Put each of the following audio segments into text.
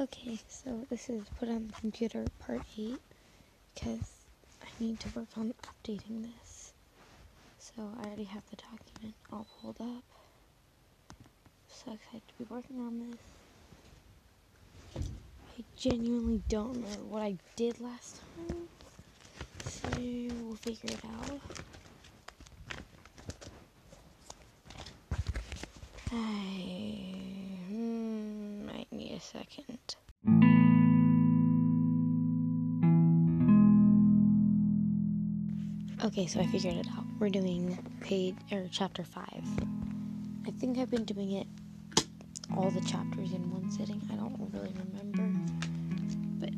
Okay, so this is put on the computer part 8 because I need to work on updating this. So I already have the document all pulled up. So excited to be working on this. I genuinely don't know what I did last time. So we'll figure it out. I a second. Okay, so I figured it out. We're doing page or chapter five. I think I've been doing it all the chapters in one sitting. I don't really remember, but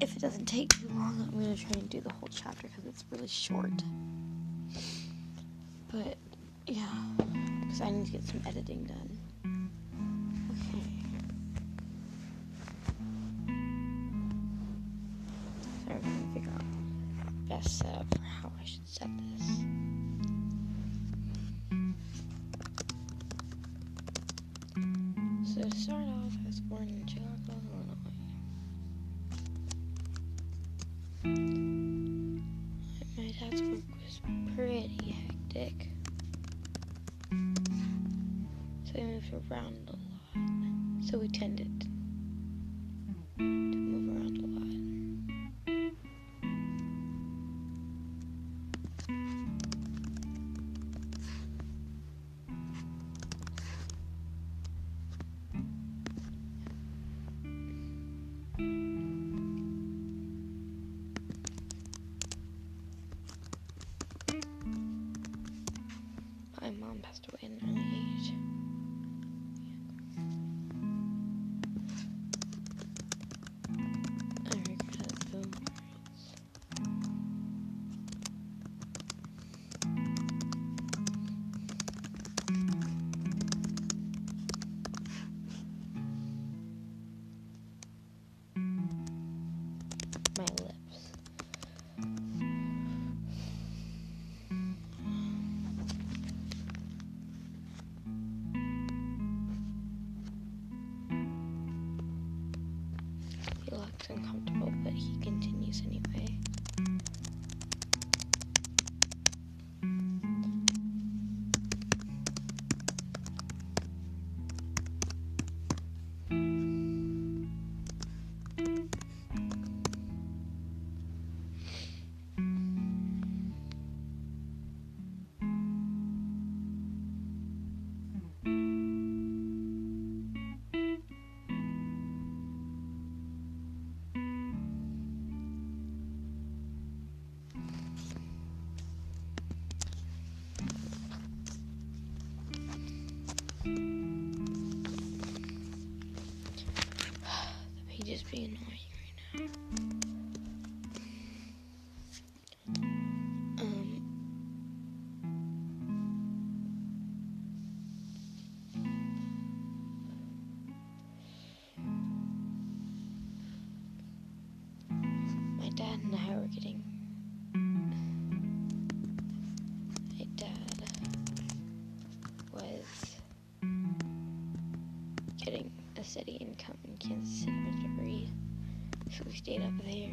if it doesn't take too long, I'm gonna try and do the whole chapter because it's really short. But yeah, because I need to get some editing done. For how I should set this. My lips. Stayed up there.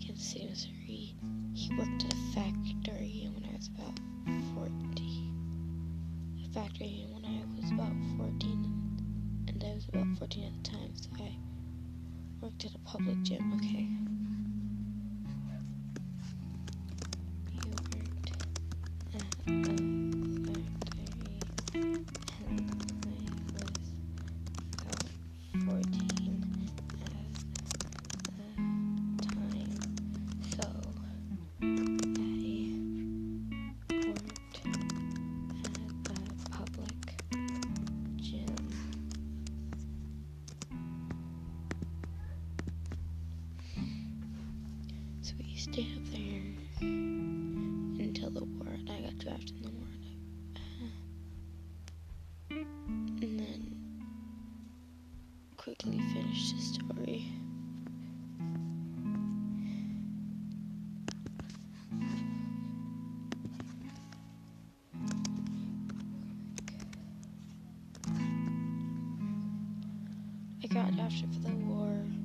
Kansas City, Missouri. He worked at a factory when I was about 14. A factory when I was about 14, and I was about 14 at the time, so I worked at a public gym, okay? stay up there until the war, and I got drafted in the war. And, I, uh, and then quickly finished the story. I got drafted for the war.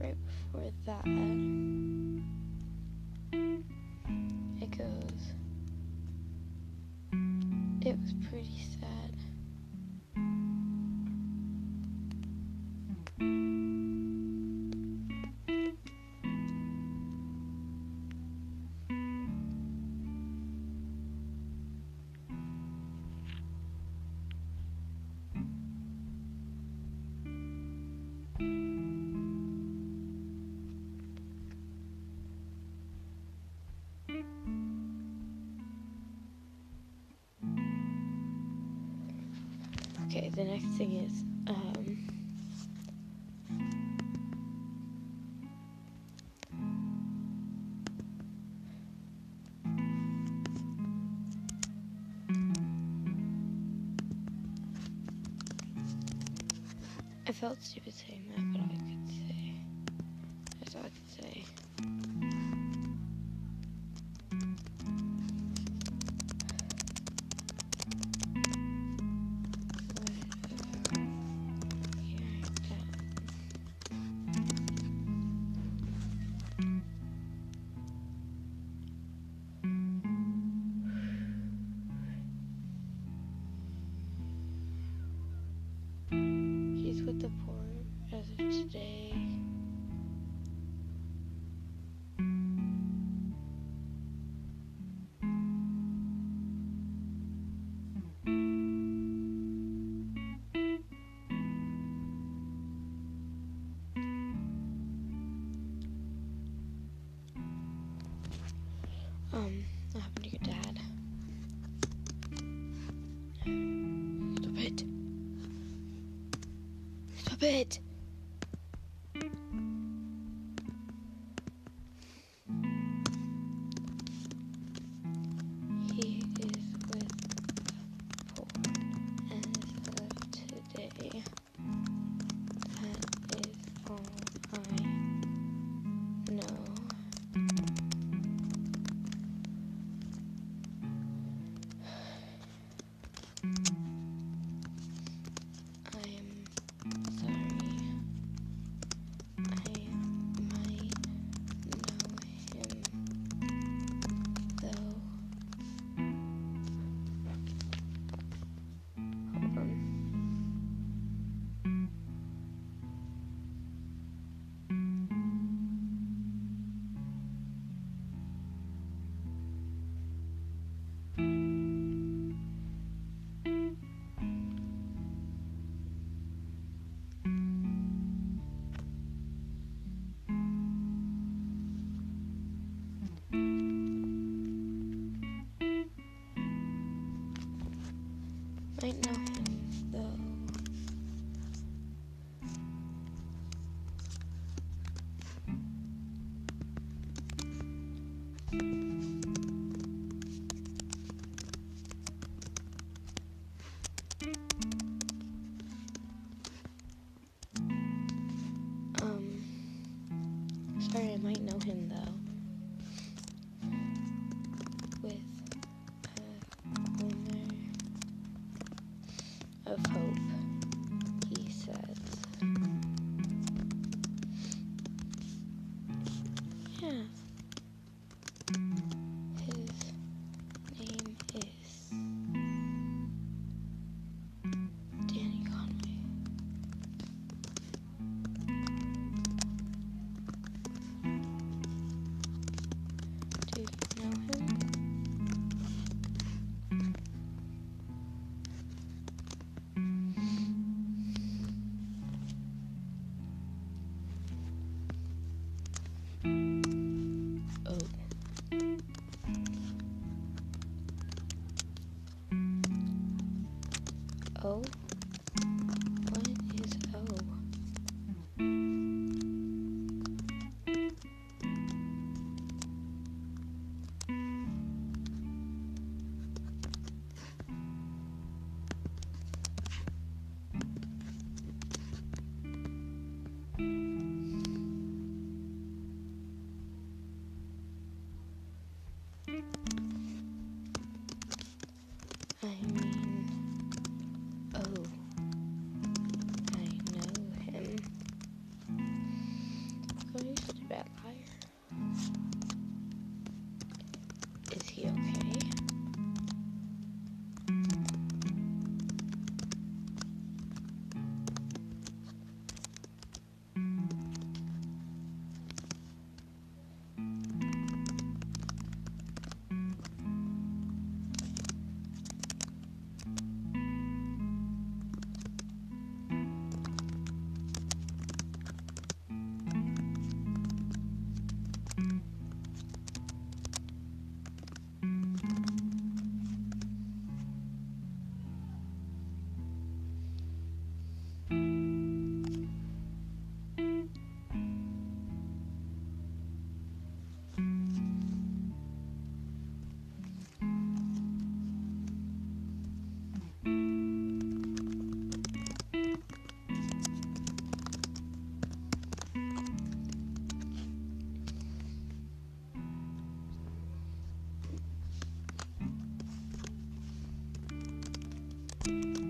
right before that, it goes, it was pretty sad. the next thing is um, I felt stupid saying that, but I he's Bye.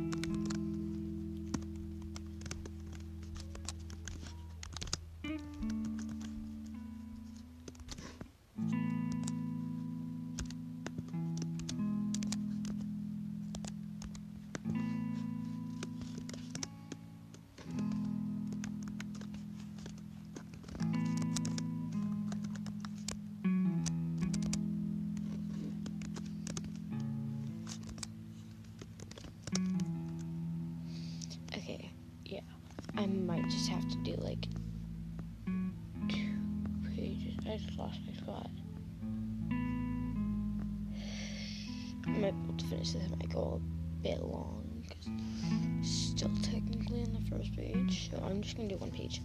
Okay, yeah. I might just have to do like two pages. I just lost my spot. I might be able to finish this. It might go a bit long. still technically on the first page. So I'm just gonna do one page.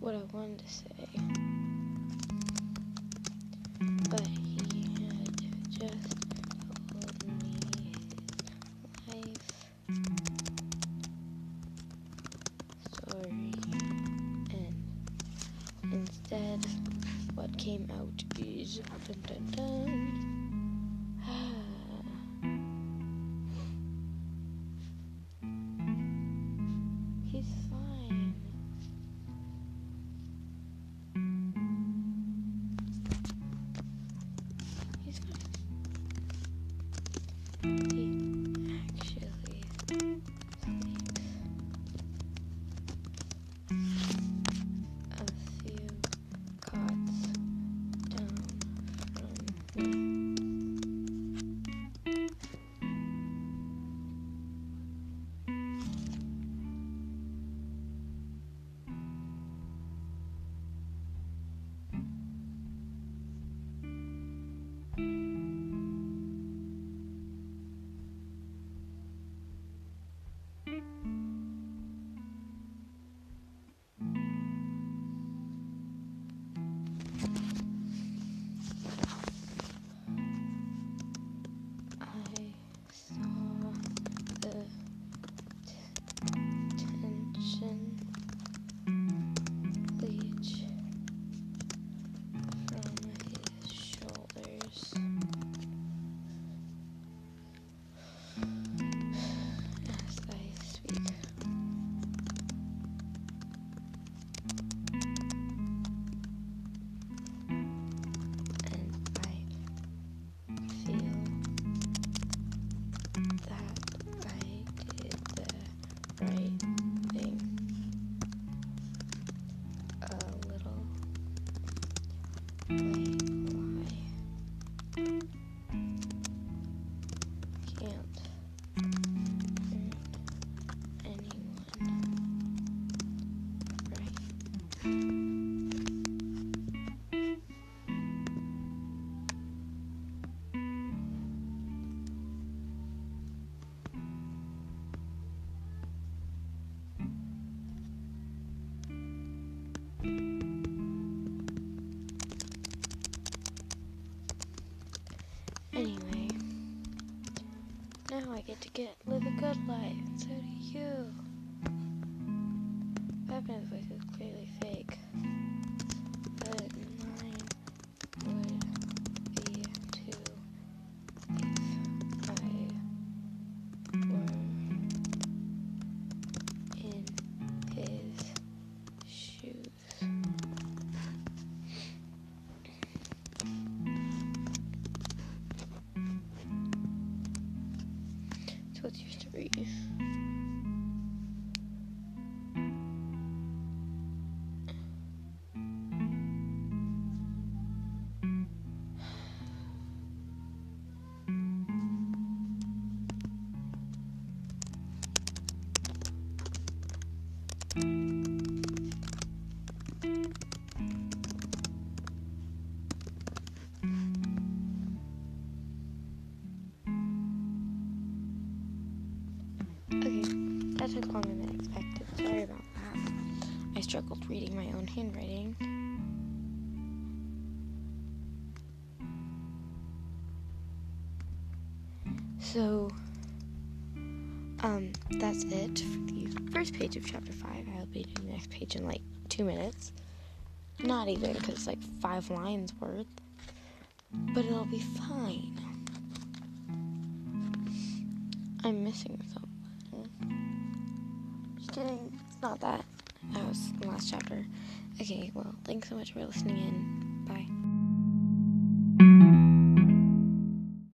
What I wanted to say. But he had just told me his life story, and instead, what came out is dun dun dun. Yeah. Is clearly took longer than expected. Sorry about that. I struggled reading my own handwriting. So, um, that's it for the first page of chapter 5. I'll be doing the next page in like two minutes. Not even, because it's like five lines worth. But it'll be fine. I'm missing something. Not that. That was the last chapter. Okay, well, thanks so much for listening in.